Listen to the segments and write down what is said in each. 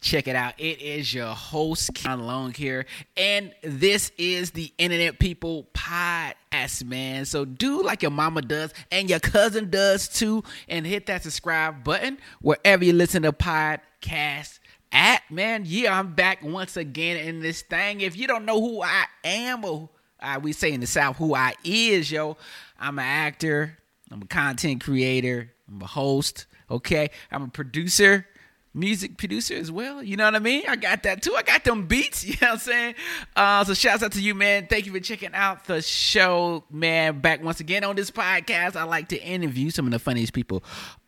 Check it out. It is your host, Ken Long here. And this is the Internet People Podcast, man. So do like your mama does and your cousin does too. And hit that subscribe button wherever you listen to podcasts at, man. Yeah, I'm back once again in this thing. If you don't know who I am or uh, we say in the South who I is, yo, I'm an actor, I'm a content creator, I'm a host, okay? I'm a producer music producer as well. You know what I mean? I got that too. I got them beats. You know what I'm saying? Uh, so shouts out to you, man. Thank you for checking out the show, man. Back once again on this podcast. I like to interview some of the funniest people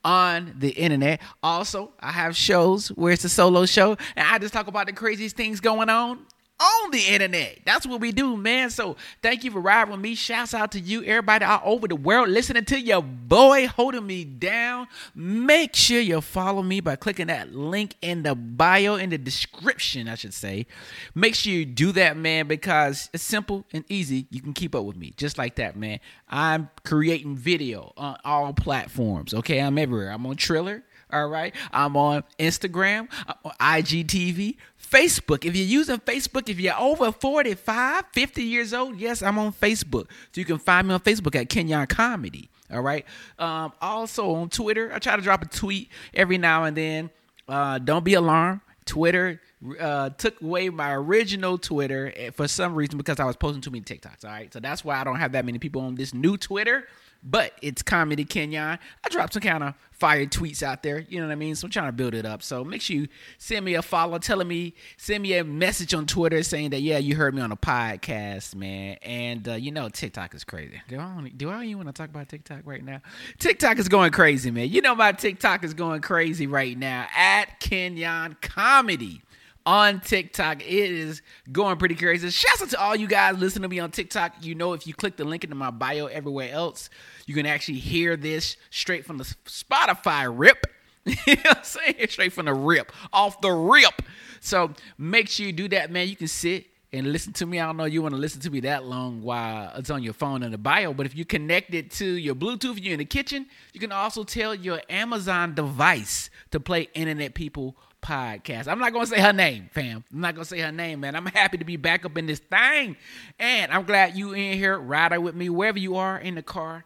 on the internet. Also, I have shows where it's a solo show and I just talk about the craziest things going on on the internet. That's what we do, man. So thank you for riding with me. Shouts out to you, everybody all over the world listening to your boy holding me down. Make sure you follow me by clicking that link in the bio, in the description, I should say. Make sure you do that, man, because it's simple and easy. You can keep up with me just like that, man. I'm creating video on all platforms. Okay, I'm everywhere. I'm on Triller. All right. I'm on Instagram, I'm IGTV, Facebook. If you're using Facebook, if you're over 45, 50 years old, yes, I'm on Facebook. So you can find me on Facebook at Kenyon Comedy. All right. Um, also on Twitter, I try to drop a tweet every now and then. Uh, don't be alarmed. Twitter uh, took away my original Twitter eh, for some reason because I was posting too many TikToks. All right. So that's why I don't have that many people on this new Twitter but it's comedy Kenyon. I dropped some kind of fire tweets out there, you know what I mean? So I'm trying to build it up. So make sure you send me a follow, telling me, send me a message on Twitter saying that, yeah, you heard me on a podcast, man. And, uh, you know, TikTok is crazy. Do I, do I even want to talk about TikTok right now? TikTok is going crazy, man. You know, my TikTok is going crazy right now at Kenyon Comedy on TikTok. It is going pretty crazy. Shouts out to all you guys listening to me on TikTok. You know, if you click the link into my bio everywhere else, you can actually hear this straight from the Spotify rip. you know what I'm saying? Straight from the rip, off the rip. So make sure you do that, man. You can sit and listen to me. I don't know you want to listen to me that long while it's on your phone in the bio, but if you connect it to your Bluetooth, you're in the kitchen, you can also tell your Amazon device to play Internet People podcast. I'm not gonna say her name, fam. I'm not gonna say her name, man. I'm happy to be back up in this thing, and I'm glad you in here riding with me wherever you are in the car.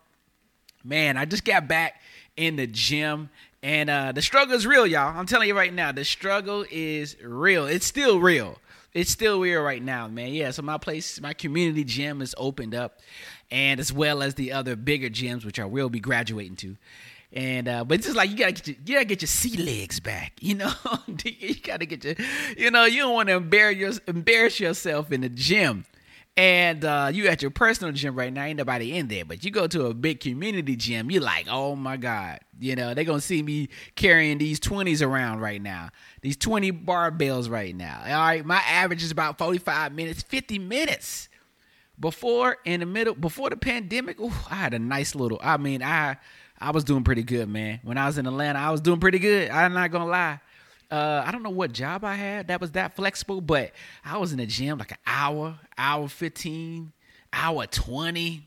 Man, I just got back in the gym, and uh, the struggle is real, y'all. I'm telling you right now, the struggle is real. It's still real. It's still real right now, man. Yeah, so my place, my community gym is opened up, and as well as the other bigger gyms, which I will be graduating to. And uh, but it's just like you gotta get your, you gotta get your sea legs back, you know. you gotta get your, you know, you don't want to embarrass your, embarrass yourself in the gym. And uh, you at your personal gym right now, ain't nobody in there. But you go to a big community gym, you're like, oh my god, you know, they're gonna see me carrying these twenties around right now, these twenty barbells right now. All right, my average is about forty five minutes, fifty minutes. Before in the middle, before the pandemic, ooh, I had a nice little. I mean, I I was doing pretty good, man. When I was in Atlanta, I was doing pretty good. I'm not gonna lie. Uh, I don't know what job I had that was that flexible, but I was in the gym like an hour, hour 15, hour 20.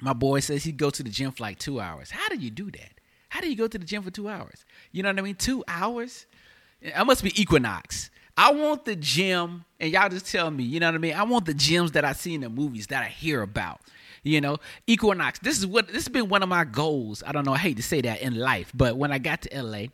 My boy says he'd go to the gym for like two hours. How do you do that? How do you go to the gym for two hours? You know what I mean? Two hours? I must be Equinox. I want the gym, and y'all just tell me, you know what I mean? I want the gyms that I see in the movies that I hear about. You know, Equinox. This is what this has been one of my goals. I don't know. I hate to say that in life, but when I got to LA,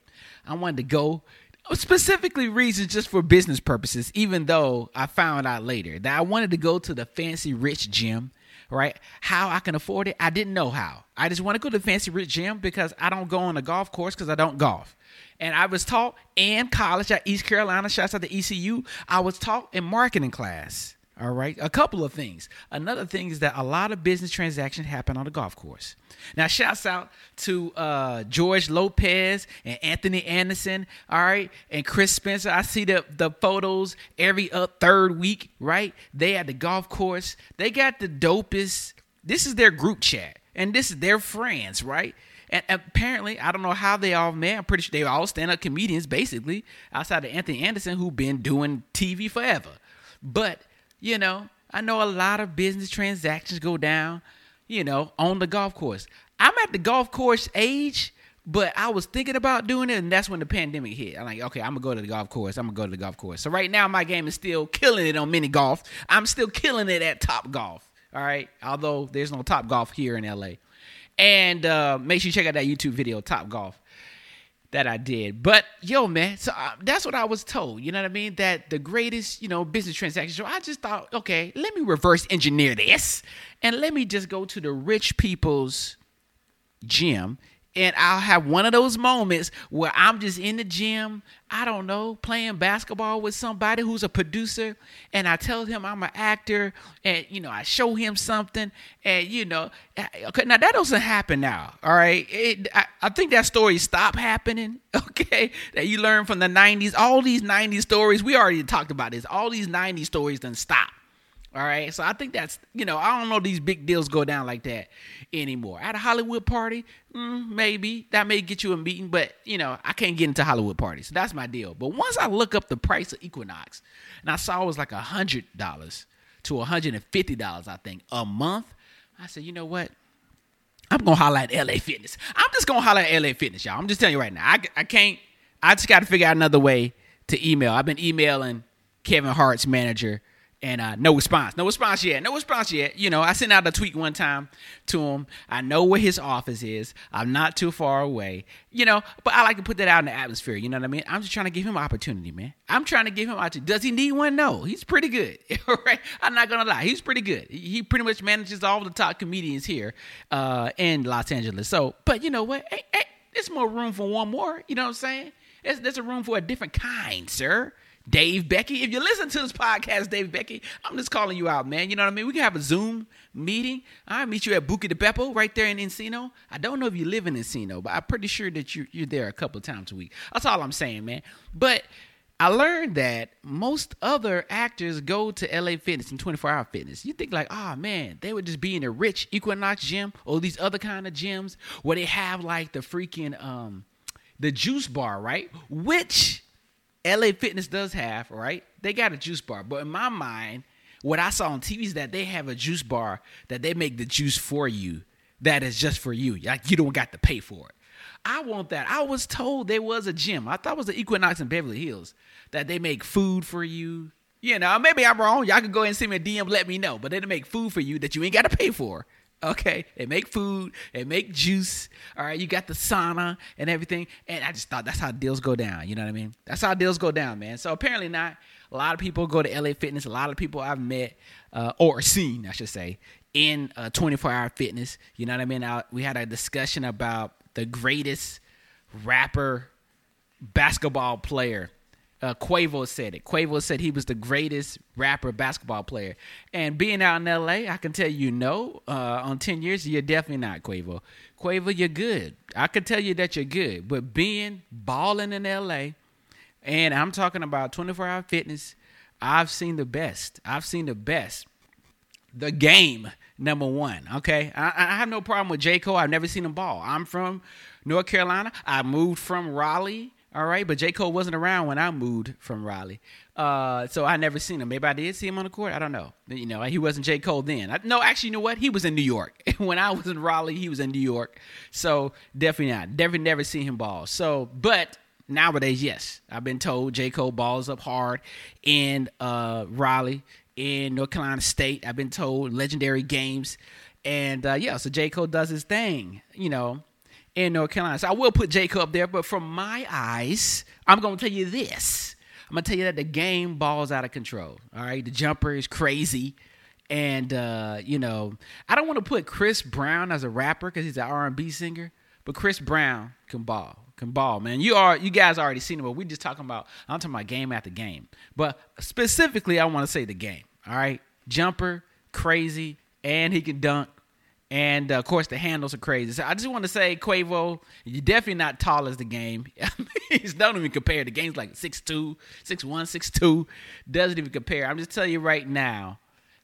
I wanted to go uh, specifically reasons just for business purposes. Even though I found out later that I wanted to go to the fancy rich gym. Right? How I can afford it, I didn't know how. I just want to go to the fancy rich gym because I don't go on a golf course because I don't golf. And I was taught in college at East Carolina, shouts out to ECU, I was taught in marketing class all right. A couple of things. Another thing is that a lot of business transactions happen on the golf course. Now, shouts out to uh, George Lopez and Anthony Anderson. All right. And Chris Spencer. I see the, the photos every uh, third week, right? They at the golf course. They got the dopest. This is their group chat. And this is their friends, right? And apparently, I don't know how they all met. I'm pretty sure they all stand up comedians, basically, outside of Anthony Anderson, who been doing TV forever. But you know, I know a lot of business transactions go down, you know, on the golf course. I'm at the golf course age, But I was thinking about doing it, and that's when the pandemic hit. I'm like, okay, I'm gonna go to the golf course. I'm gonna go to the golf course. So right now, my game is still killing it on mini golf. I'm still killing it at Top Golf. All right, although there's no Top Golf here in LA. And uh, make sure you check out that YouTube video, Top Golf, that I did. But yo, man, so uh, that's what I was told. You know what I mean? That the greatest, you know, business transaction. So I just thought, okay, let me reverse engineer this, and let me just go to the rich people's gym and I'll have one of those moments where I'm just in the gym, I don't know, playing basketball with somebody who's a producer, and I tell him I'm an actor, and you know, I show him something, and you know, okay, now that doesn't happen now, all right? It, I, I think that story stopped happening, okay? That you learn from the '90s, all these '90s stories, we already talked about this. All these '90s stories then stop. All right. So I think that's, you know, I don't know these big deals go down like that anymore. At a Hollywood party, mm, maybe that may get you a meeting, but, you know, I can't get into Hollywood parties. So that's my deal. But once I look up the price of Equinox and I saw it was like a $100 to $150, I think, a month, I said, you know what? I'm going to holler at LA Fitness. I'm just going to holler at LA Fitness, y'all. I'm just telling you right now. I, I can't, I just got to figure out another way to email. I've been emailing Kevin Hart's manager and uh, no response. No response yet. No response yet. You know, I sent out a tweet one time to him. I know where his office is. I'm not too far away. You know, but I like to put that out in the atmosphere. You know what I mean? I'm just trying to give him an opportunity, man. I'm trying to give him opportunity. Does he need one? No. He's pretty good. right? I'm not gonna lie. He's pretty good. He pretty much manages all the top comedians here uh, in Los Angeles. So, but you know what? Hey, hey, there's more room for one more. You know what I'm saying? There's, there's a room for a different kind, sir. Dave Becky. If you listen to this podcast, Dave Becky, I'm just calling you out, man. You know what I mean? We can have a Zoom meeting. I'll meet you at Buca de Beppo right there in Encino. I don't know if you live in Encino, but I'm pretty sure that you, you're there a couple times a week. That's all I'm saying, man. But I learned that most other actors go to LA Fitness and 24 Hour Fitness. You think like, oh man, they would just be in a rich Equinox gym or these other kind of gyms where they have like the freaking um the juice bar, right? Which LA Fitness does have, right? They got a juice bar. But in my mind, what I saw on TV is that they have a juice bar that they make the juice for you that is just for you. Like you don't got to pay for it. I want that. I was told there was a gym. I thought it was the Equinox in Beverly Hills that they make food for you. You know, maybe I'm wrong. Y'all can go and send me a DM, let me know. But they make food for you that you ain't got to pay for. Okay, they make food, they make juice. All right, you got the sauna and everything. And I just thought that's how deals go down. You know what I mean? That's how deals go down, man. So apparently not. A lot of people go to LA Fitness. A lot of people I've met uh, or seen, I should say, in uh, 24 Hour Fitness. You know what I mean? I, we had a discussion about the greatest rapper basketball player uh, Quavo said it. Quavo said he was the greatest rapper basketball player. And being out in LA, I can tell you no. Uh, on 10 years, you're definitely not Quavo. Quavo, you're good. I can tell you that you're good. But being balling in LA, and I'm talking about 24 hour fitness, I've seen the best. I've seen the best. The game, number one. Okay. I, I have no problem with J. Cole. I've never seen him ball. I'm from North Carolina. I moved from Raleigh all right, but J. Cole wasn't around when I moved from Raleigh, uh, so I never seen him. Maybe I did see him on the court. I don't know. You know, he wasn't J. Cole then. I, no, actually, you know what? He was in New York when I was in Raleigh. He was in New York, so definitely not. Never, never seen him ball. So, but nowadays, yes, I've been told J. Cole balls up hard in uh, Raleigh, in North Carolina State. I've been told legendary games, and uh, yeah, so J. Cole does his thing. You know in North Carolina. So I will put J. Cole up there, but from my eyes, I'm going to tell you this. I'm going to tell you that the game balls out of control. All right. The jumper is crazy. And, uh, you know, I don't want to put Chris Brown as a rapper because he's an R&B singer, but Chris Brown can ball. Can ball, man. You are you guys already seen it, but we just talking about I'm talking about game after game. But specifically, I want to say the game. All right, jumper, crazy, and he can dunk and uh, of course, the handles are crazy. So I just want to say, Quavo, you're definitely not tall as the game. He's don't even compare. The game's like 6'2, 6'1, 6'2. Doesn't even compare. I'm just telling you right now,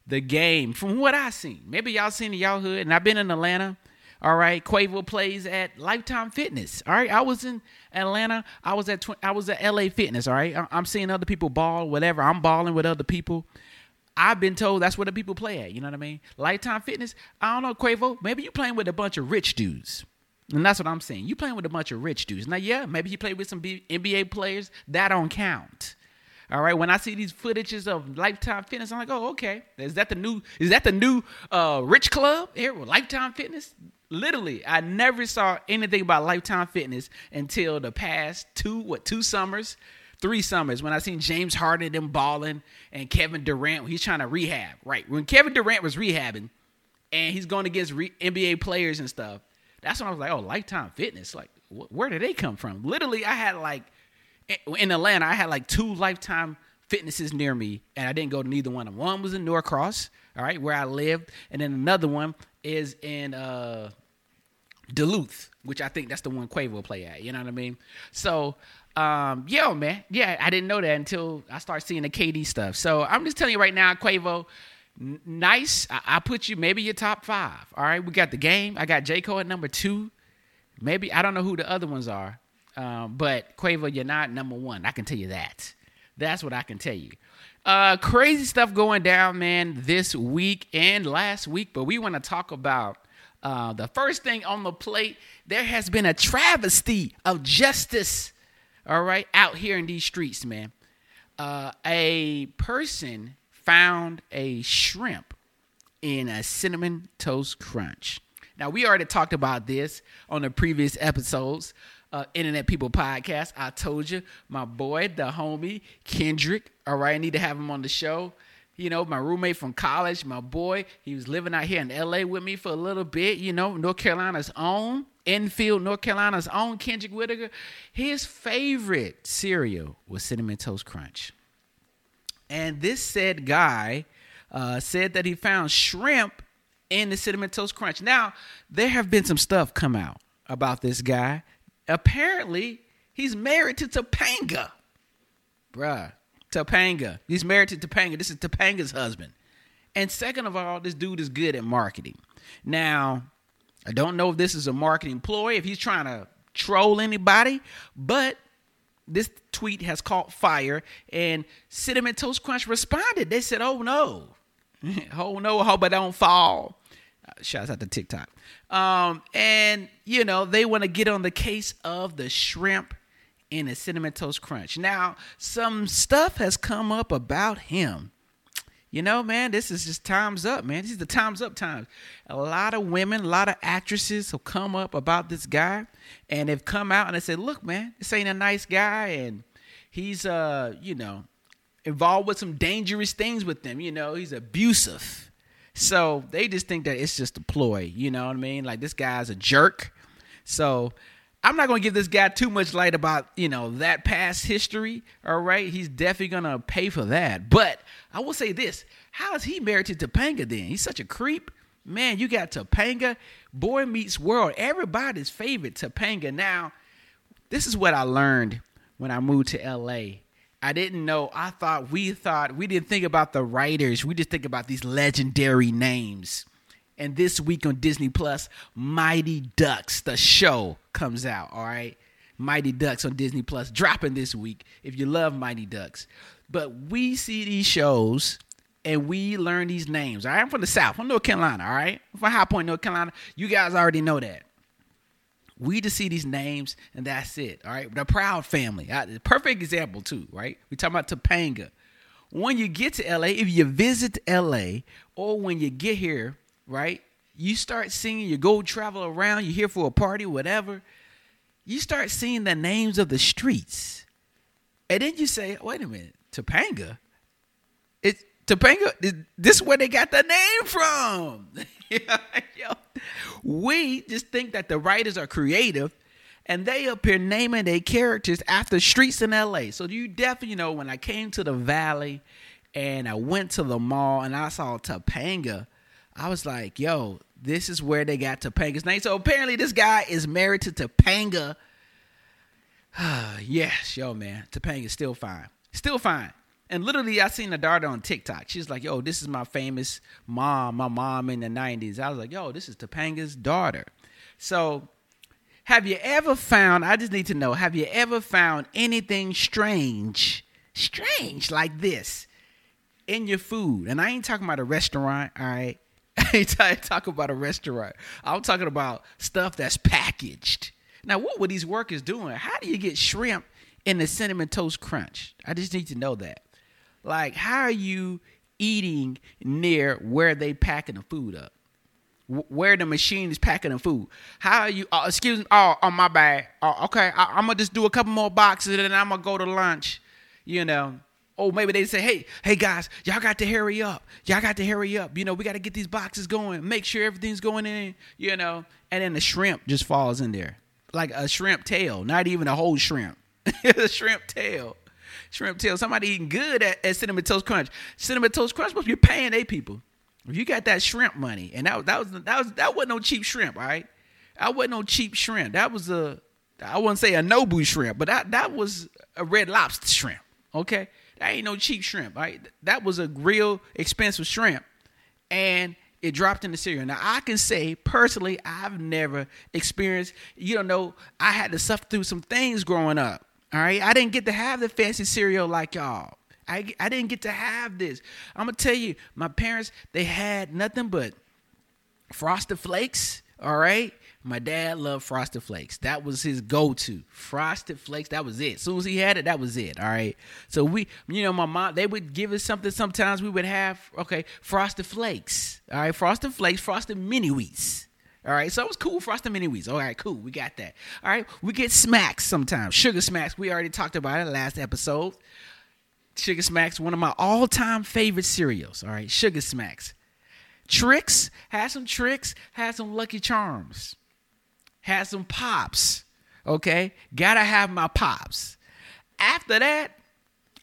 the game, from what I've seen, maybe y'all seen the y'all hood, and I've been in Atlanta. All right, Quavo plays at Lifetime Fitness. All right, I was in Atlanta. I was at tw- I was at LA Fitness. All right, I'm seeing other people ball, whatever. I'm balling with other people. I've been told that's where the people play at. You know what I mean? Lifetime Fitness. I don't know, Quavo. Maybe you playing with a bunch of rich dudes. And that's what I'm saying. You playing with a bunch of rich dudes. Now, yeah, maybe you played with some B- NBA players. That don't count. All right. When I see these footages of Lifetime Fitness, I'm like, oh, okay. Is that the new? Is that the new uh, rich club here with Lifetime Fitness? Literally, I never saw anything about Lifetime Fitness until the past two what two summers, three summers when I seen James Harden them balling and Kevin Durant. He's trying to rehab. Right when Kevin Durant was rehabbing, and he's going against re- NBA players and stuff. That's when I was like, oh, Lifetime Fitness. Like, wh- where did they come from? Literally, I had like in Atlanta, I had like two Lifetime Fitnesses near me, and I didn't go to neither one of them. One was in Norcross, all right, where I lived, and then another one is in uh, Duluth, which I think that's the one Quavo play at. You know what I mean? So, um, yo, man, yeah, I didn't know that until I started seeing the KD stuff. So I'm just telling you right now, Quavo, n- nice. I-, I put you maybe your top five. All right, we got the game. I got J Cole at number two. Maybe I don't know who the other ones are. Um, but Quavo, you're not number one. I can tell you that. That's what I can tell you. Uh, crazy stuff going down, man, this week and last week. But we want to talk about uh, the first thing on the plate. There has been a travesty of justice, all right, out here in these streets, man. Uh, a person found a shrimp in a cinnamon toast crunch. Now, we already talked about this on the previous episodes uh, Internet People podcast. I told you, my boy, the homie Kendrick. All right, I need to have him on the show. You know, my roommate from college, my boy, he was living out here in LA with me for a little bit. You know, North Carolina's own, Enfield, North Carolina's own Kendrick Whittaker. His favorite cereal was Cinnamon Toast Crunch. And this said guy uh, said that he found shrimp in the Cinnamon Toast Crunch. Now, there have been some stuff come out about this guy apparently he's married to Topanga. Bruh, Topanga. He's married to Topanga. This is Topanga's husband. And second of all, this dude is good at marketing. Now, I don't know if this is a marketing ploy, if he's trying to troll anybody, but this tweet has caught fire and Cinnamon Toast Crunch responded. They said, oh no. oh no, hope I don't fall. Uh, shouts out to TikTok. Um, and you know, they want to get on the case of the shrimp in a cinnamon toast crunch. Now, some stuff has come up about him. You know, man, this is just times up, man. This is the times up times. A lot of women, a lot of actresses have come up about this guy and they've come out and they said, look, man, this ain't a nice guy and he's uh, you know, involved with some dangerous things with them. You know, he's abusive so they just think that it's just a ploy. You know what I mean? Like this guy's a jerk. So I'm not gonna give this guy too much light about you know that past history. All right, he's definitely gonna pay for that. But I will say this: How is he married to Topanga? Then he's such a creep. Man, you got Topanga, Boy Meets World, everybody's favorite Topanga. Now, this is what I learned when I moved to LA. I didn't know. I thought we thought we didn't think about the writers. We just think about these legendary names. And this week on Disney Plus, Mighty Ducks, the show comes out. All right, Mighty Ducks on Disney Plus, dropping this week. If you love Mighty Ducks, but we see these shows and we learn these names. All right, I'm from the South, from North Carolina. All right, from High Point, North Carolina. You guys already know that. We just see these names and that's it. All right. The Proud Family. Perfect example, too, right? we talking about Topanga. When you get to LA, if you visit LA or when you get here, right, you start singing, you go travel around, you're here for a party, whatever, you start seeing the names of the streets. And then you say, wait a minute, Topanga? It's Topanga, this is where they got the name from. Yo, we just think that the writers are creative and they up here naming their characters after streets in LA. So you definitely know when I came to the valley and I went to the mall and I saw Topanga, I was like, yo, this is where they got Topanga's name. So apparently this guy is married to Topanga. yes, yo, man. Topanga's still fine. Still fine. And literally, I seen a daughter on TikTok. She's like, "Yo, this is my famous mom, my mom in the '90s." I was like, "Yo, this is Topanga's daughter." So, have you ever found? I just need to know. Have you ever found anything strange, strange like this in your food? And I ain't talking about a restaurant. All right, I ain't talking about a restaurant. I'm talking about stuff that's packaged. Now, what were these workers doing? How do you get shrimp in the cinnamon toast crunch? I just need to know that. Like, how are you eating near where they packing the food up? Where the machine is packing the food? How are you? Uh, excuse me. Oh, oh my bad. Oh, okay, I, I'm gonna just do a couple more boxes and then I'm gonna go to lunch. You know, Oh, maybe they say, hey, hey guys, y'all got to hurry up. Y'all got to hurry up. You know, we got to get these boxes going, make sure everything's going in, you know. And then the shrimp just falls in there. Like a shrimp tail, not even a whole shrimp. a shrimp tail. Shrimp tail. Somebody eating good at, at Cinnamon Toast Crunch. Cinnamon Toast Crunch be paying they people. If you got that shrimp money, and that, that was that was that wasn't no cheap shrimp, all right? That wasn't no cheap shrimp. That was a I wouldn't say a Nobu shrimp, but that that was a red lobster shrimp. Okay. That ain't no cheap shrimp, right? That was a real expensive shrimp. And it dropped in the cereal. Now I can say personally, I've never experienced, you don't know, I had to suffer through some things growing up. All right. I didn't get to have the fancy cereal like y'all. I, I didn't get to have this. I'm gonna tell you, my parents, they had nothing but frosted flakes, all right, my dad loved Frosted Flakes. That was his go-to. Frosted Flakes. That was it. As soon as he had it, that was it. All right. So we, you know, my mom, they would give us something. Sometimes we would have, okay, Frosted Flakes. All right, Frosted Flakes, Frosted Mini Wheats. All right, so it was cool. Frosted Mini Wheats. All right, cool. We got that. All right, we get smacks sometimes. Sugar smacks. We already talked about it last episode. Sugar smacks, one of my all-time favorite cereals. All right, sugar smacks. Trix, had some Trix, had some Lucky Charms had some pops. Okay, gotta have my pops. After that,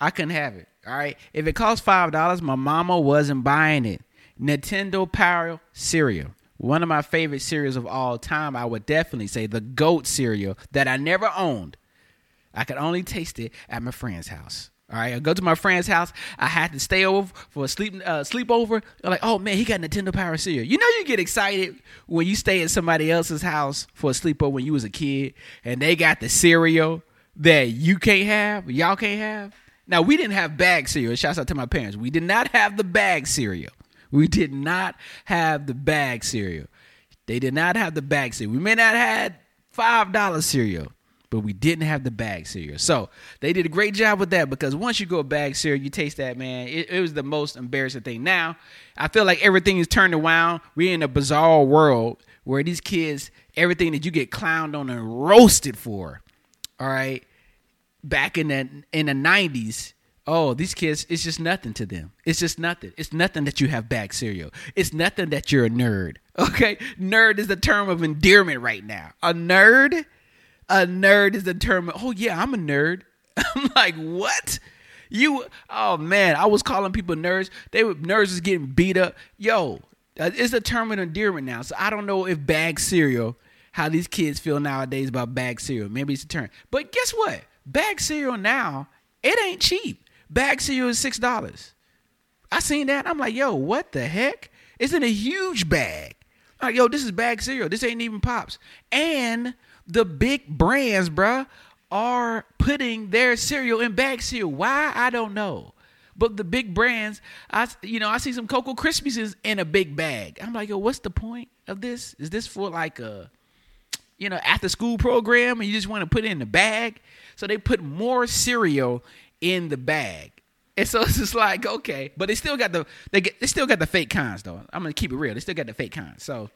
I couldn't have it. All right, if it cost five dollars, my mama wasn't buying it. Nintendo Power cereal, one of my favorite cereals of all time. I would definitely say the goat cereal that I never owned. I could only taste it at my friend's house. All right, I go to my friend's house. I had to stay over for a sleep uh, sleepover. I'm like, oh man, he got Nintendo Power cereal. You know, you get excited when you stay at somebody else's house for a sleepover when you was a kid, and they got the cereal that you can't have, y'all can't have. Now we didn't have bag cereal. Shouts out to my parents. We did not have the bag cereal. We did not have the bag cereal. They did not have the bag cereal. We may not have had five dollar cereal but we didn't have the bag cereal. So they did a great job with that because once you go bag cereal, you taste that, man. It, it was the most embarrassing thing. Now, I feel like everything is turned around. We're in a bizarre world where these kids, everything that you get clowned on and roasted for, all right, back in the in the nineties. Oh, these kids, it's just nothing to them. It's just nothing. It's nothing that you have bag cereal. It's nothing that you're a nerd. Okay? Nerd is the term of endearment right now. A nerd a nerd is the term. Oh yeah, I'm a nerd. I'm like, what? You? Oh man, I was calling people nerds. They were nerds is getting beat up. Yo, it's a term of endearment now. So I don't know if bag cereal, how these kids feel nowadays about bag cereal. Maybe it's a term. But guess what? Bag cereal now, it ain't cheap. Bag cereal is six dollars. I seen that. I'm like, yo, what the heck? It's in a huge bag. I'm like, yo, this is bag cereal. This ain't even pops. And the big brands, bruh, are putting their cereal in bag cereal. Why? I don't know. But the big brands, I you know, I see some Cocoa Krispies in a big bag. I'm like, yo, what's the point of this? Is this for like a, you know, after school program and you just want to put it in the bag? So they put more cereal in the bag. And so it's just like, okay, but they still got the they get they still got the fake cons though. I'm gonna keep it real. They still got the fake cons. So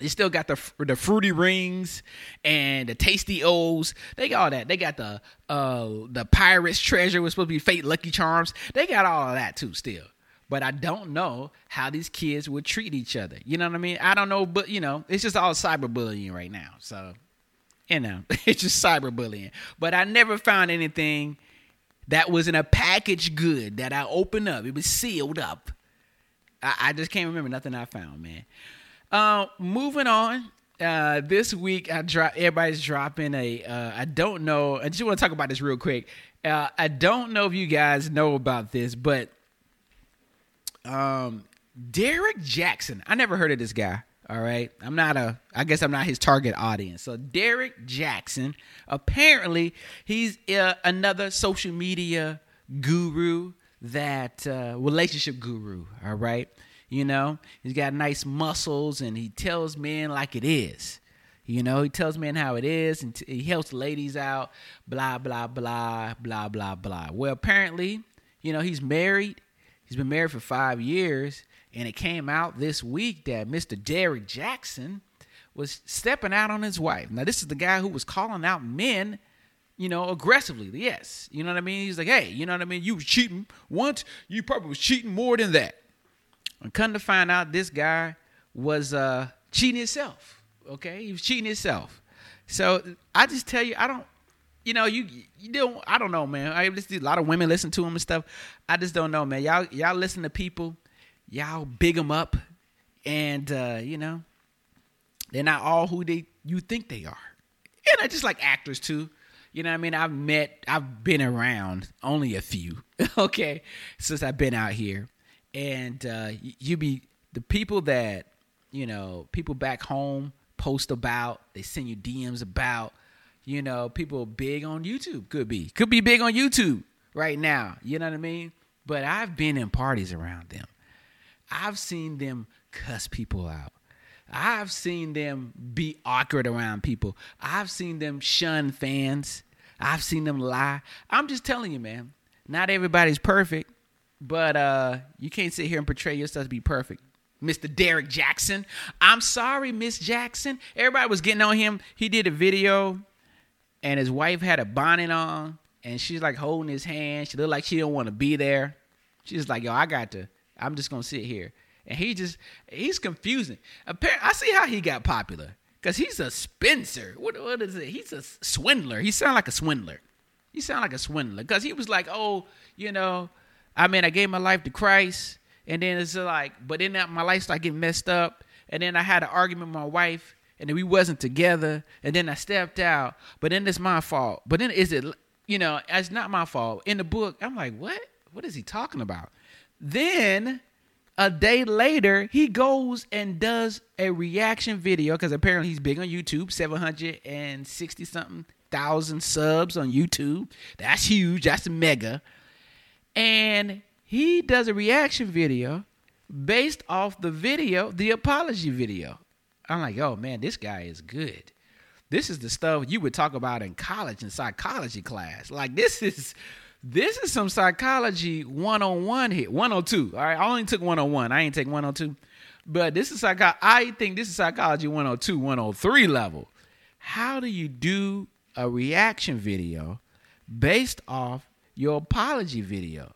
they still got the the fruity rings and the tasty O's. They got all that. They got the uh the pirate's treasure was supposed to be fake Lucky Charms. They got all of that too still. But I don't know how these kids would treat each other. You know what I mean? I don't know, but you know, it's just all cyberbullying right now. So, you know, it's just cyberbullying. But I never found anything that was in a package good that I opened up. It was sealed up. I, I just can't remember nothing I found, man. Uh, moving on. Uh, this week I drop. Everybody's dropping a. Uh, I don't know. I just want to talk about this real quick. Uh, I don't know if you guys know about this, but um, Derrick Jaxn. I never heard of this guy. All right, I'm not a. I guess I'm not his target audience. So Derrick Jaxn, Apparently, he's uh, another social media guru that uh, relationship guru. All right You know, he's got nice muscles and he tells men like it is. You know, he tells men how it is and t- he helps ladies out, blah, blah, blah, blah, blah, blah. Well, apparently, you know, he's married. He's been married for five years. And it came out this week that Mr. Derrick Jaxn was stepping out on his wife. Now, this is the guy who was calling out men you know, aggressively. Yes. You know what I mean? He's like, hey, you know what I mean? You was cheating once, you probably was cheating more than that. And come to find out this guy was uh cheating himself. Okay? He was cheating himself. So I just tell you, I don't you know, you you don't I don't know, man. I just a lot of women listen to him and stuff. I just don't know, man. Y'all y'all listen to people, y'all big them up, and uh, you know, they're not all who they you think they are. And I just like actors too. You know what I mean? I've met, I've been around only a few, okay, since I've been out here. And uh, you be the people that, you know, people back home post about, they send you DMs about, you know, people big on YouTube. Could be. Could be big on YouTube right now. You know what I mean? But I've been in parties around them. I've seen them cuss people out. I've seen them be awkward around people. I've seen them shun fans. I've seen them lie. I'm just telling you, man. Not everybody's perfect, but uh, you can't sit here and portray yourself to be perfect. Mr. Derrick Jaxn. I'm sorry, Miss Jackson. Everybody was getting on him. He did a video, and his wife had a bonnet on, and she's like holding his hand. She looked like she don't want to be there. She's like, "Yo, I got to. I'm just gonna sit here." and he just he's confusing. Apparently, I see how he got popular because he's a Spencer. What what is it? He's a swindler. He sound like a swindler. He sound like a swindler because he was like, oh, you know, I mean, I gave my life to Christ, and then it's like, but then my life started getting messed up, and then I had an argument with my wife, and then we wasn't together, and then I stepped out, but then it's my fault. But then is it, you know, it's not my fault. In the book, I'm like, what? What is he talking about? Then a day later, he goes and does a reaction video because apparently he's big on YouTube, 760 something thousand subs on YouTube. That's huge. That's mega. And he does a reaction video based off the video, the apology video. I'm like, oh man, this guy is good. This is the stuff you would talk about in college in psychology class. Like this is this is some psychology 101 here. 102. All right. I only took 101. I ain't take 102. But this is psycho I think this is psychology 102, 103 level. How do you do a reaction video based off your apology video?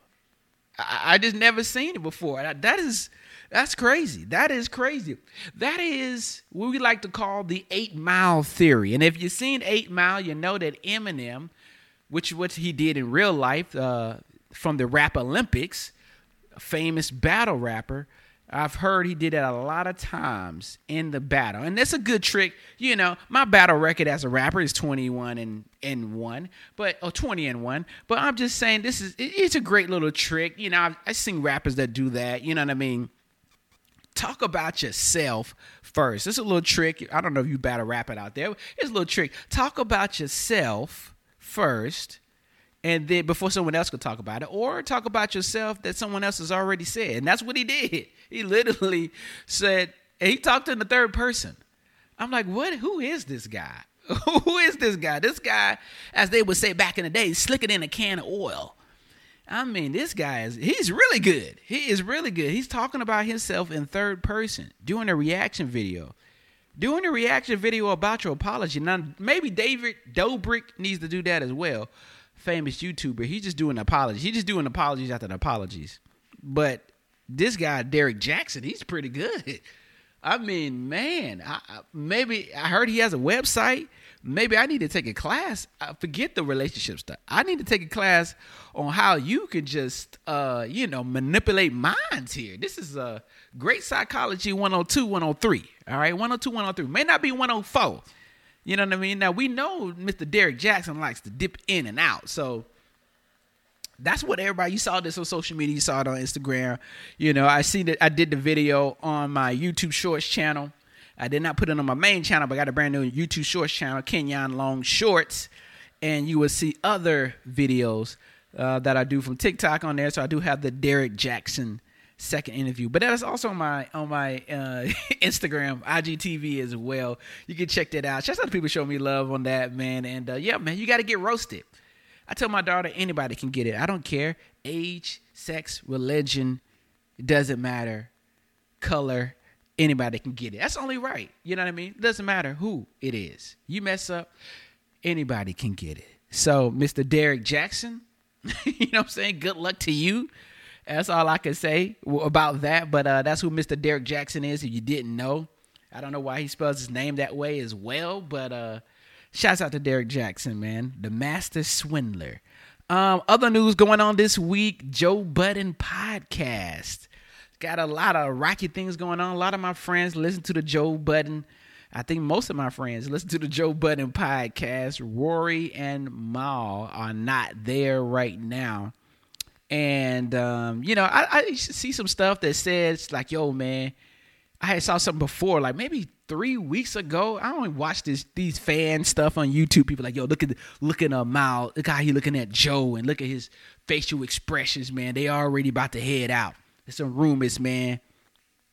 I, I just never seen it before. That is that's crazy. That is crazy. That is what we like to call the eight mile theory. And if you've seen Eight Mile, you know that Eminem which what he did in real life uh, from the rap Olympics, famous battle rapper. I've heard he did that a lot of times in the battle, and that's a good trick. You know, my battle record as a rapper is twenty one and and one, but or twenty and one. But I'm just saying this is it's a great little trick. You know, I've, I've seen rappers that do that. You know what I mean? Talk about yourself first. It's a little trick. I don't know if you battle rap it out there. It's a little trick. Talk about yourself first and then before someone else could talk about it or talk about yourself that someone else has already said. And that's what he did. He literally said and he talked in the third person. I'm like what? Who is this guy? Who is this guy? This guy as they would say back in the day slicking in a can of oil. I mean this guy is he's really good. He is really good. He's talking about himself in third person doing a reaction video. Doing a reaction video about your apology. Now, maybe David Dobrik needs to do that as well. Famous YouTuber. He's just doing apologies. He's just doing apologies after apologies. But this guy, Derrick Jaxn, he's pretty good. I mean, man, I, maybe I heard he has a website. Maybe I need to take a class. I forget the relationship stuff. I need to take a class on how you can just, uh, you know, manipulate minds here. This is a great psychology 102, 103. All right, 102, 103. May not be 104. You know what I mean? Now, we know Mr. Derrick Jaxn likes to dip in and out. So, that's what everybody you saw this on social media you saw it on instagram you know i see that i did the video on my youtube shorts channel i did not put it on my main channel but i got a brand new youtube shorts channel kenyon long shorts and you will see other videos uh, that i do from tiktok on there so i do have the Derrick Jaxn second interview. But that is also on my on my uh, Instagram, IGTV as well. You can check that out. Shout out to people showing me love on that, man. And uh, yeah, man, you got to get roasted. I tell my daughter anybody can get it. I don't care age, sex, religion, it doesn't matter, color. Anybody can get it. That's only right. You know what I mean? It doesn't matter who it is. You mess up, anybody can get it. So, Mr. Derrick Jaxn, you know what I'm saying? Good luck to you. That's all I can say about that. But uh, that's who Mr. Derrick Jaxn is. If you didn't know, I don't know why he spells his name that way as well. But uh, shouts out to Derrick Jaxn, man, the master swindler. Um, other news going on this week: Joe Budden podcast got a lot of rocky things going on. A lot of my friends listen to the Joe Budden. I think most of my friends listen to the Joe Budden podcast. Rory and Mal are not there right now. And um, you know, I, I see some stuff that says like, "Yo, man, I had saw something before, like maybe three weeks ago. I only watch this these fan stuff on YouTube. People like, yo, look at the, look at mouth. Look how he looking at Joe and look at his facial expressions, man. They already about to head out. There's some rumors, man.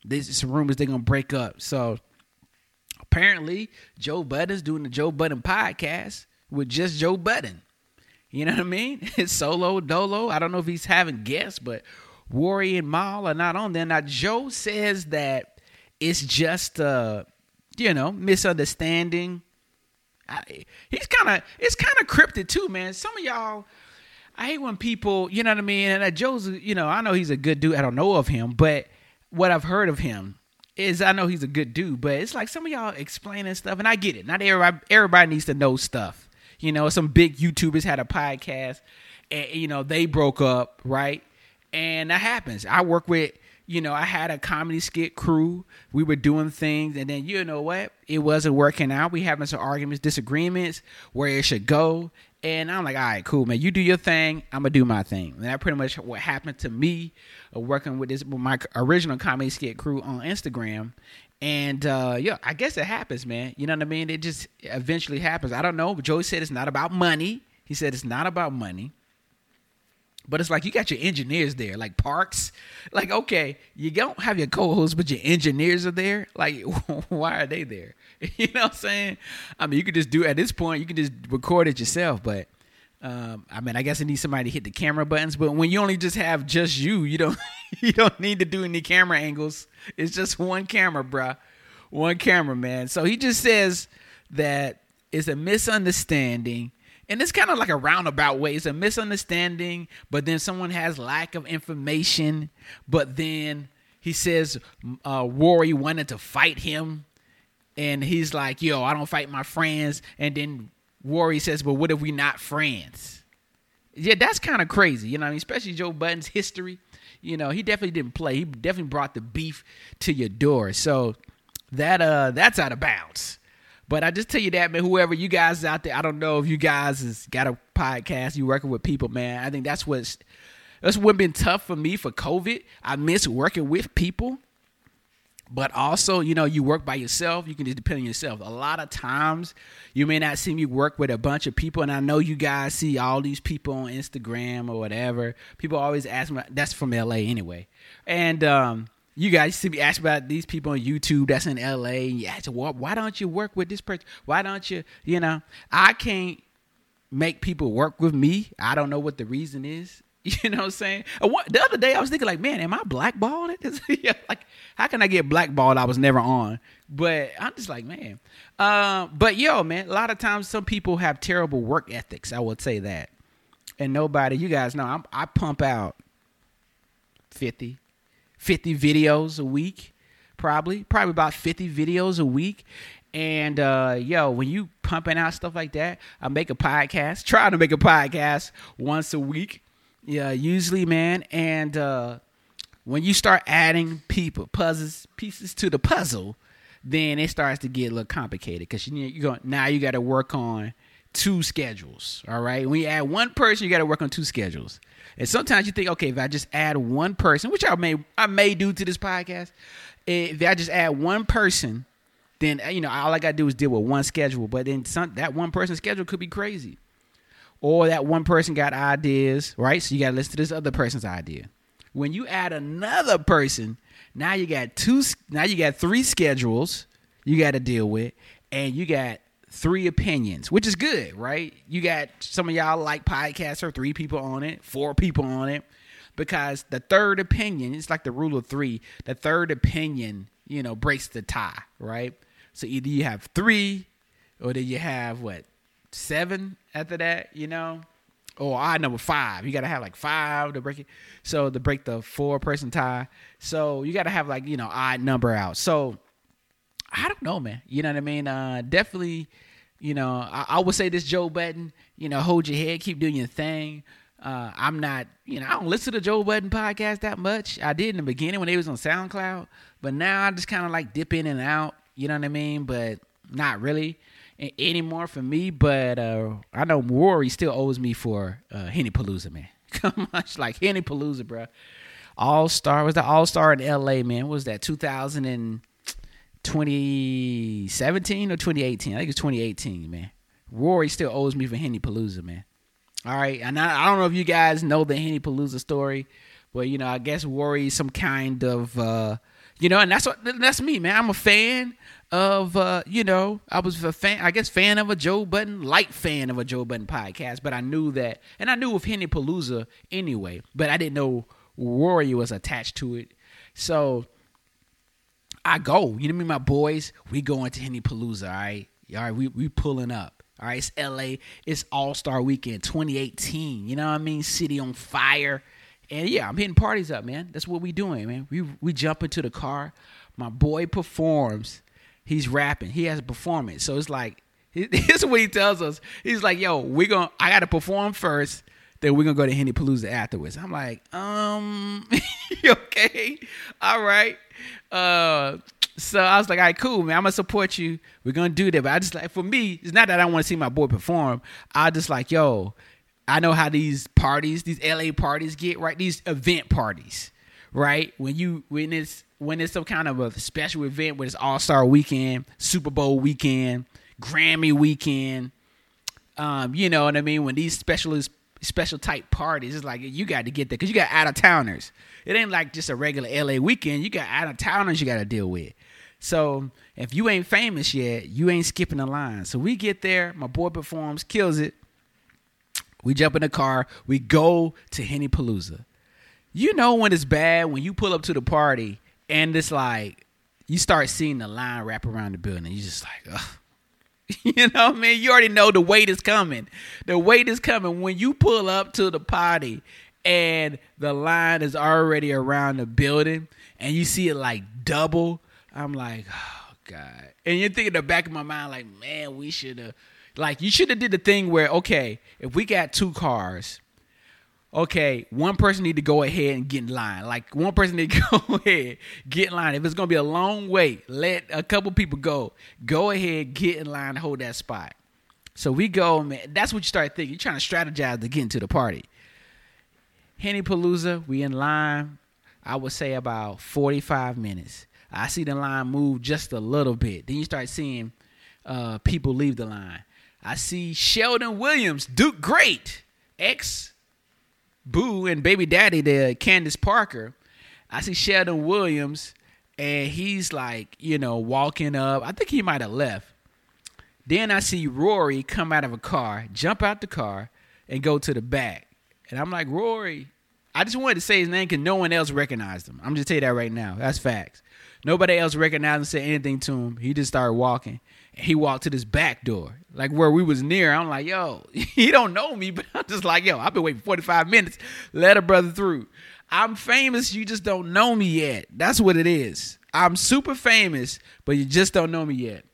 There's some rumors they're gonna break up. So apparently, Joe Budden's doing the Joe Budden podcast with just Joe Budden. You know what I mean? It's solo dolo. I don't know if he's having guests, but Rory and Mal are not on there. Now Joe says that it's just uh, you know, misunderstanding. I, he's kind of it's kind of cryptic too, man. Some of y'all I hate when people, you know what I mean? And Joe's, you know, I know he's a good dude. I don't know of him, but what I've heard of him is I know he's a good dude, but it's like some of y'all explaining stuff, and I get it. Not everybody, everybody needs to know stuff. You know, some big YouTubers had a podcast, and you know they broke up, right? And that happens. I work with, you know, I had a comedy skit crew. We were doing things, and then you know what? It wasn't working out. We having some arguments, disagreements, where it should go. And I'm like, all right, cool, man. You do your thing. I'm gonna do my thing. And that pretty much what happened to me, uh, working with this with my original comedy skit crew on Instagram. And uh, yeah, I guess it happens, man. You know what I mean? It just eventually happens. I don't know. Joey said it's not about money. He said it's not about money. But it's like you got your engineers there, like Parks. Like, okay, you don't have your co-hosts, but your engineers are there. Like, why are they there? You know what I'm saying? I mean, you could just do at this point, you can just record it yourself. But um, I mean, I guess it needs somebody to hit the camera buttons. But when you only just have just you, you don't you don't need to do any camera angles. It's just one camera, bruh. One camera, man. So he just says that it's a misunderstanding. And it's kind of like a roundabout way. It's a misunderstanding, but then someone has lack of information. But then he says uh, Rory wanted to fight him. And he's like, yo, I don't fight my friends. And then Rory says, but what if we not friends? Yeah, that's kind of crazy. You know I mean? Especially Joe Budden's history. You know, he definitely didn't play. He definitely brought the beef to your door. So that uh that's out of bounds. But I just tell you that, man, whoever you guys out there, I don't know if you guys has got a podcast, you working with people, man. I think that's what's that's what been tough for me for COVID. I miss working with people. But also, you know, you work by yourself, you can just depend on yourself. A lot of times you may not see me work with a bunch of people, and I know you guys see all these people on Instagram or whatever. People always ask me that's from LA anyway. And um you guys see me ask about these people on YouTube that's in LA. Yeah, so why, why don't you work with this person? Why don't you, you know, I can't make people work with me. I don't know what the reason is. You know what I'm saying? The other day I was thinking like, man, am I blackballed? yeah, like, how can I get blackballed? I was never on. But I'm just like, man. Uh, but yo, man, a lot of times some people have terrible work ethics. I would say that. And nobody, you guys know, I'm, I pump out 50, 50 videos a week, probably, probably about 50 videos a week. And uh, yo, when you pumping out stuff like that, I make a podcast, trying to make a podcast once a week. Yeah, usually, man. And uh, when you start adding people, puzzles, pieces to the puzzle, then it starts to get a little complicated because you you go now you got to work on two schedules. All right, when you add one person, you got to work on two schedules. And sometimes you think, okay, if I just add one person, which I may I may do to this podcast, if I just add one person, then you know all I got to do is deal with one schedule. But then some that one person schedule could be crazy, or that one person got ideas, right? So you got to listen to this other person's idea. When you add another person, now you got two. Now you got three schedules you got to deal with, and you got three opinions, which is good, right? You got some of y'all like podcasts or three people on it, four people on it, because the third opinion, it's like the rule of three. The third opinion, you know, breaks the tie, right? So either you have three, or then you have what seven after that, you know, or odd number five. You got to have like five to break it. So to break the four person tie, so you got to have like you know odd number out. So I don't know, man. You know what I mean? Uh, definitely, you know, I, I, would say this Joe Budden, you know, hold your head, keep doing your thing. Uh, I'm not, you know, I don't listen to Joe Budden podcast that much. I did in the beginning when they was on SoundCloud, but now I just kind of like dip in and out. You know what I mean? But not really anymore for me. But uh, I know Rory still owes me for uh, Henny Palooza, man. Come much like Henny Palooza, bro. All Star was the All Star in L.A. Man, was that 2000 and 2017 or 2018. I think it's 2018, man. Rory still owes me for Henny Palooza, man. All right, and I, I don't know if you guys know the Henny Palooza story, but you know, I guess Rory's some kind of, uh, you know, and that's what that's me, man. I'm a fan of, uh, you know, I was a fan, I guess, fan of a Joe Budden, light fan of a Joe Budden podcast, but I knew that, and I knew of Henny Palooza anyway, but I didn't know Rory was attached to it. So I go. You know me, my boys. We going to Henny Palooza. All right, all right. We we pulling up. All right, it's L.A. It's All Star Weekend 2018. You know what I mean? City on fire. And yeah, I'm hitting parties up, man. That's what we doing, man. We we jump into the car. My boy performs. He's rapping. He has a performance. So it's like this is what he tells us. He's like, "Yo, we going to I got to perform first, then we're gonna go to Henny Palooza afterwards." I'm like, "Um, okay, all right." Uh, so I was like, all right, cool, man. I'm gonna support you. We're gonna do that. But I just like for me, it's not that I want to see my boy perform. I just like, yo, I know how these parties, these LA parties get, right? These event parties, right? When you when it's when it's some kind of a special event where it's All Star Weekend, Super Bowl weekend, Grammy weekend. Um, you know what I mean? When these specialist special type parties, it's like you got to get there because you got out of towners. It ain't like just a regular LA weekend. You got out of towners you got to deal with. So if you ain't famous yet, you ain't skipping the line. So we get there, my boy performs, kills it. We jump in the car, we go to Henny Palooza. You know when it's bad when you pull up to the party and it's like you start seeing the line wrap around the building. You just like, ugh. You know what I mean? You already know the wait is coming. The wait is coming. When you pull up to the party and the line is already around the building and you see it like double, I'm like, oh God. And you're thinking in the back of my mind, like, man, we should have like you should have did the thing where, okay, if we got two cars, okay, one person need to go ahead and get in line. Like one person need to go ahead, get in line. If it's gonna be a long wait, let a couple people go. Go ahead, get in line, hold that spot. So we go, man. That's what you start thinking. You're trying to strategize to get into the party. Henny Palooza, we in line. I would say about 45 minutes. I see the line move just a little bit. Then you start seeing uh, people leave the line. I see Shelden Williams, Duke Great, ex Boo and baby daddy there, Candace Parker. I see Shelden Williams, and he's like, you know, walking up. I think he might have left. Then I see Rory come out of a car, jump out the car, and go to the back. And I'm like, Rory. I just wanted to say his name because no one else recognized him. I'm just tell you that right now. That's facts. Nobody else recognized him, said anything to him. He just started walking. He walked to this back door, like where we was near. I'm like, yo, he don't know me, but I'm just like, yo, I've been waiting 45 minutes. Let a brother through. I'm famous. You just don't know me yet. That's what it is. I'm super famous, but you just don't know me yet.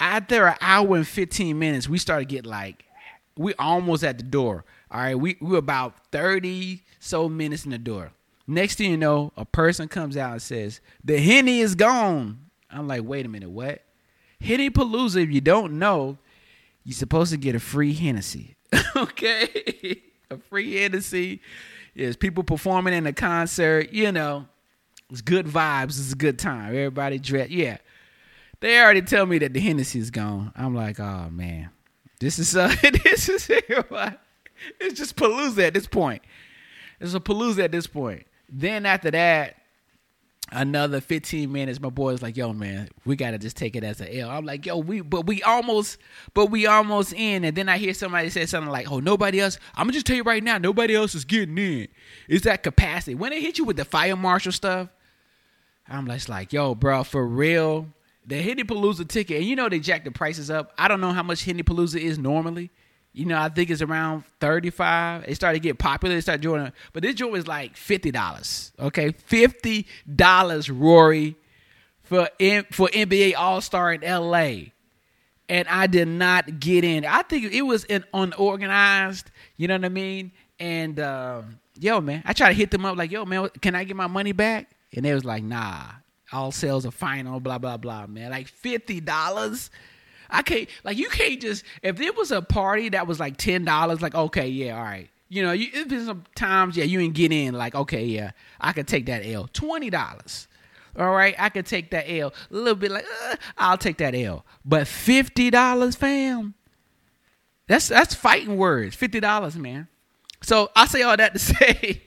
After an hour and 15 minutes, we started getting like, we almost at the door. All right, we we were about 30 so minutes in the door. Next thing you know, a person comes out and says, The Henny is gone. I'm like, wait a minute, what? Henny Palooza, if you don't know, you're supposed to get a free Hennessy. okay? a free Hennessy. Yes, people performing in a concert, you know, it's good vibes, it's a good time. Everybody dressed. Yeah. They already tell me that the Hennessy is gone. I'm like, oh man. This is uh this is it's just Palooza at this point. It's a Palooza at this point. Then after that, another 15 minutes, my boy's like, yo, man, we gotta just take it as an L. I'm like, yo, we but we almost but we almost in. And then I hear somebody say something like, Oh, nobody else, I'm gonna just tell you right now, nobody else is getting in. It's that capacity. When they hit you with the fire marshal stuff, I'm just like, yo, bro, for real. The Henny Palooza ticket, and you know they jacked the prices up. I don't know how much Henny Palooza is normally. You know, I think it's around 35. It started to get popular. They started joining, but this joint was like $50. Okay. $50, Rory, for M- for NBA All Star in LA. And I did not get in. I think it was an unorganized, you know what I mean? And uh, yo, man, I tried to hit them up like, yo, man, can I get my money back? And they was like, nah, all sales are final, blah, blah, blah, man. Like $50. I can't like you can't just if it was a party that was like ten dollars, like okay, yeah, all right. You know, you if there's some times, yeah, you ain't get in, like, okay, yeah, I could take that L. Twenty dollars. All right, I could take that L. A little bit like, uh, I'll take that L. But fifty dollars, fam. That's that's fighting words. Fifty dollars, man. So I say all that to say,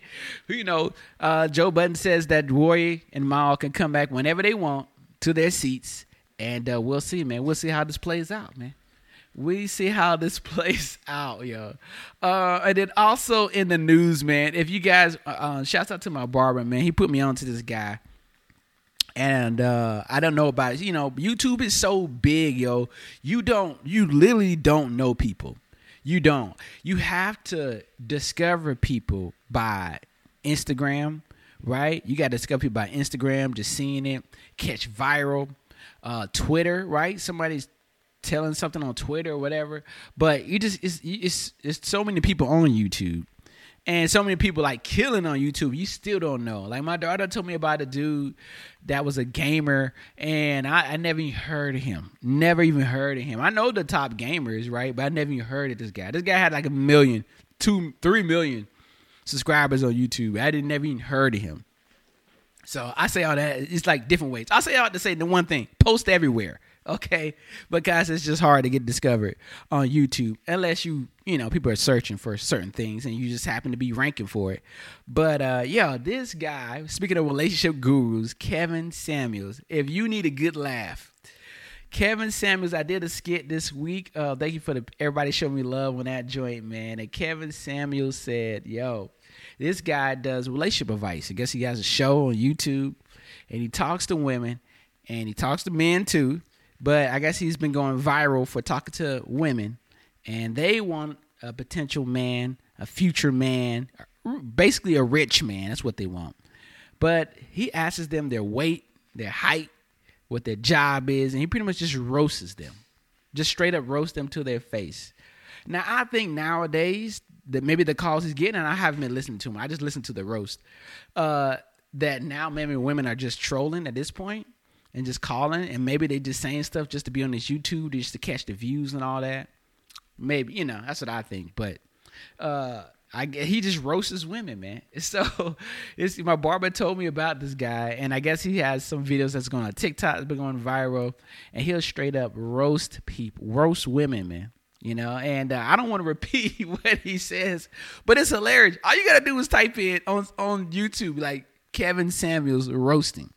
you know, uh, Joe Budden says that Roy and Mal can come back whenever they want to their seats and uh, we'll see, man. We'll see how this plays out, man. We see how this plays out, yo. Uh, and then also in the news, man. If you guys, uh, uh, shouts out to my barber, man. He put me on to this guy, and uh, I don't know about. You know, YouTube is so big, yo. You don't, you literally don't know people. You don't. You have to discover people by Instagram, right? You got to discover people by Instagram, just seeing it, catch viral uh, Twitter, right? Somebody's telling something on Twitter or whatever. But you just it's it's it's so many people on YouTube. And so many people like killing on YouTube, you still don't know. Like my daughter told me about a dude that was a gamer, and I, I never even heard of him. Never even heard of him. I know the top gamers, right? But I never even heard of this guy. This guy had like a million, two, three million subscribers on YouTube. I didn't never even heard of him. So I say all that. It's like different ways. I say all to say the one thing: post everywhere. Okay, because it's just hard to get discovered on YouTube unless you, you know, people are searching for certain things and you just happen to be ranking for it. But uh, yeah, this guy. Speaking of relationship gurus, Kevin Samuels. If you need a good laugh, Kevin Samuels, I did a skit this week. Uh, thank you for the everybody showing me love on that joint, man. And Kevin Samuels said, "Yo, this guy does relationship advice. I guess he has a show on YouTube and he talks to women and he talks to men too. But I guess he's been going viral for talking to women and they want a potential man, a future man, basically a rich man. That's what they want. But he asks them their weight, their height, what their job is, and he pretty much just roasts them. Just straight up roasts them to their face. Now I think nowadays that maybe the calls he's getting, and I haven't been listening to him. I just listened to the roast. Uh, that now maybe women are just trolling at this point and just calling, and maybe they just saying stuff just to be on this YouTube, just to catch the views and all that. Maybe you know that's what I think, but uh, I he just roasts women, man. So it's my barber told me about this guy, and I guess he has some videos that's going on TikTok, that's been going viral, and he'll straight up roast people, roast women, man you know? And uh, i don't want to repeat what he says but it's hilarious. All you gotta do is type in on on youtube like kevin samuels roasting.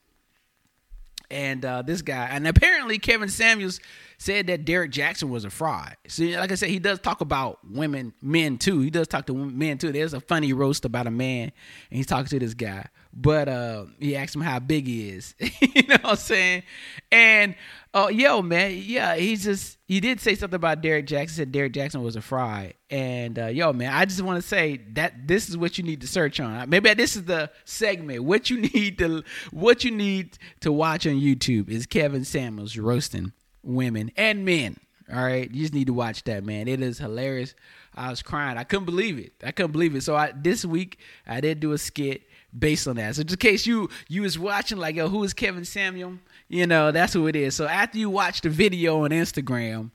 And uh, this guy and apparently kevin samuels said that Derrick Jaxn was a fraud see like i said he does talk about women men too he does talk to men too there's a funny roast about a man and he's talking to this guy but uh, he asked him how big he is you know what i'm saying and Oh, yo, man, yeah, he just he did say something about Derrick Jaxn. Said Derrick Jaxn was a fraud, and uh, yo, man, I just want to say that this is what you need to search on. Maybe this is the segment. What you need to what you need to watch on YouTube is Kevin Samuels roasting women and men. All right, you just need to watch that, man. It is hilarious. I was crying. I couldn't believe it. I couldn't believe it. So I this week I did do a skit based on that. So just in case you you was watching like, yo, who is Kevin Samuel? You know, that's who it is. So after you watch the video on Instagram,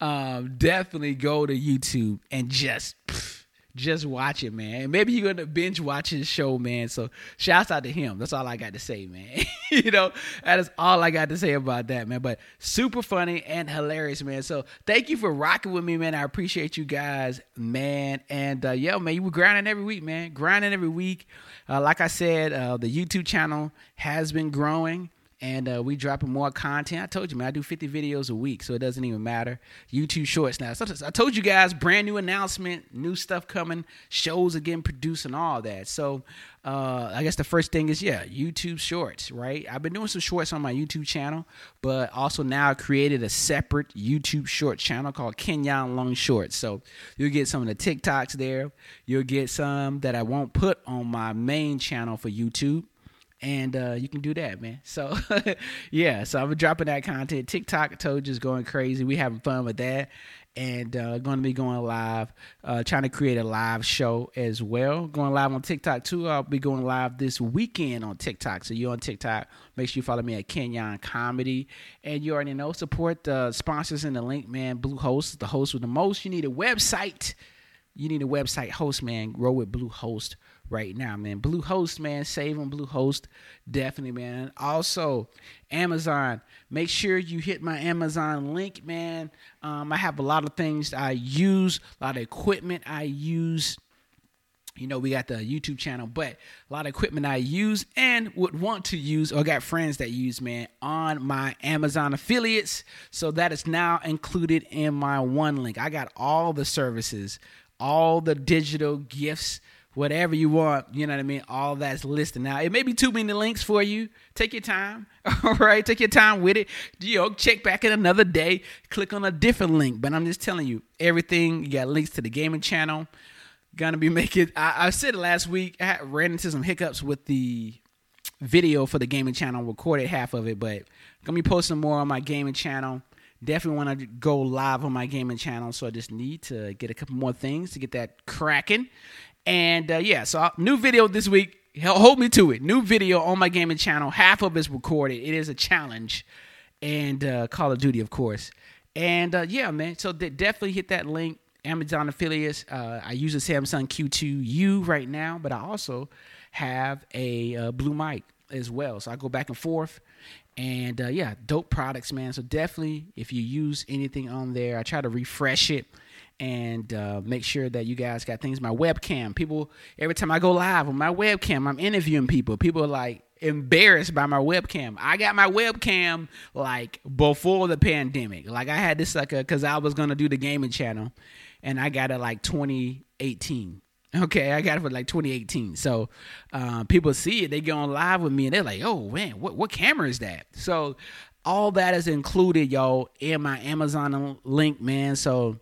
um, definitely go to YouTube and just pff, just watch it, man. Maybe you're gonna binge watch his show, man. So shouts out to him. That's all I got to say, man. you know, that is all I got to say about that, man. But super funny and hilarious, man. So thank you for rocking with me, man. I appreciate you guys, man. And uh, yeah, man, you were grinding every week, man. Grinding every week. Uh, like I said, uh, the YouTube channel has been growing and uh, we dropping more content. I told you, man, I do 50 videos a week, so it doesn't even matter. YouTube Shorts now. I told you guys, brand new announcement, new stuff coming, shows again, producing all that. So uh, I guess the first thing is, yeah, YouTube Shorts, right? I've been doing some shorts on my YouTube channel, but also now I created a separate YouTube short channel called Kenyon Long Shorts. So you'll get some of the TikToks there. You'll get some that I won't put on my main channel for YouTube and uh, you can do that, man. So yeah, so I'm dropping that content. TikTok told you is going crazy. We having fun with that, and uh, going to be going live, uh, trying to create a live show as well. Going live on TikTok too. I'll be going live this weekend on TikTok. So you're on TikTok. Make sure you follow me at Kenyon Comedy, and you already know support the sponsors in the link, man. Blue Bluehost, the host with the most. You need a website. You need a website host, man. Grow with Bluehost right now, man. Bluehost, man, save on Bluehost, definitely, man. Also, Amazon, make sure you hit my Amazon link, man. Um, I have a lot of things I use, a lot of equipment I use. You know, we got the YouTube channel, but a lot of equipment I use and would want to use or got friends that use, man, on my Amazon affiliates. So that is now included in my one link. I got all the services, all the digital gifts whatever you want, you know what I mean? All that's listed. Now, it may be too many links for you. Take your time, all right? Take your time with it. You know, check back in another day, click on a different link. But I'm just telling you, everything, you got links to the gaming channel. Gonna be making, I, I said last week, I ran into some hiccups with the video for the gaming channel, recorded half of it, but gonna be posting more on my gaming channel definitely want to go live on my gaming channel so i just need to get a couple more things to get that cracking and uh, yeah, so new video this week. Hold me to it. New video on my gaming channel. Half of it's recorded. It is a challenge, and uh, Call of Duty, of course. And uh, yeah, man. So definitely hit that link. Amazon affiliates. Uh, I use a Samsung Q2U right now, but I also have a uh, Blue mic as well. So I go back and forth. And uh, yeah, dope products, man. So definitely, if you use anything on there, I try to refresh it and uh, make sure that you guys got things. My webcam, people, every time I go live on my webcam, I'm interviewing people. People are like embarrassed by my webcam. I got my webcam like before the pandemic. Like I had this a because I was gonna do the gaming channel, and I got it like 2018. Okay, I got it for like 2018. So uh, people see it, they get on live with me, and they're like, "Oh man, what what camera is that?" So all that is included, y'all, in my Amazon link, man. So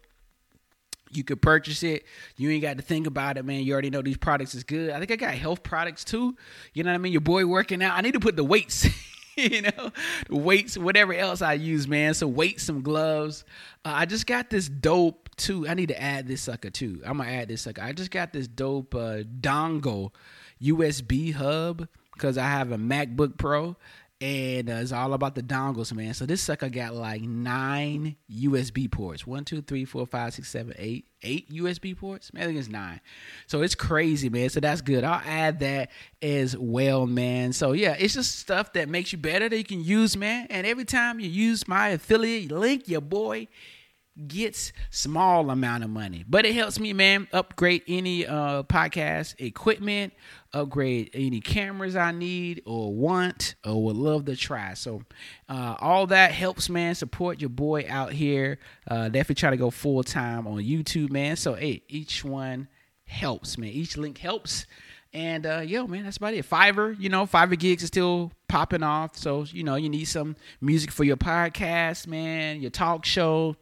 you could purchase it. You ain't got to think about it, man. You already know these products is good. I think I got health products too. You know what I mean? Your boy working out. I need to put the weights, you know, weights, whatever else I use, man. So weights, some gloves. Uh, I just got this dope too. I need to add this sucker too. I'm gonna add this sucker. I just got this dope uh, dongle USB hub because I have a MacBook Pro and uh, it's all about the dongles, man. So this sucker got like nine USB ports. One, two, three, four, five, six, seven, eight, eight USB ports. Man, I think it's nine. So it's crazy, man. So that's good. I'll add that as well, man. So yeah, it's just stuff that makes you better that you can use, man. And every time you use my affiliate link, your boy gets small amount of money. But it helps me man upgrade any uh podcast equipment upgrade any cameras i need or want or would love to try. So uh all that helps man. Support your boy out here. Uh definitely try to go full time on youtube man. So hey each one helps man. Each link helps. And uh, yo, man, that's about it. Fiverr, you know, Fiverr gigs is still popping off. So, you know, you need some music for your podcast, man, your talk show,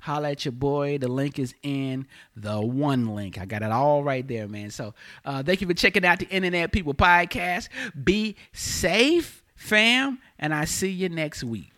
holla at your boy. The link is in the one link. I got it all right there, man. So uh, thank you for checking out the Internet People Podcast. Be safe, fam, and I see you next week.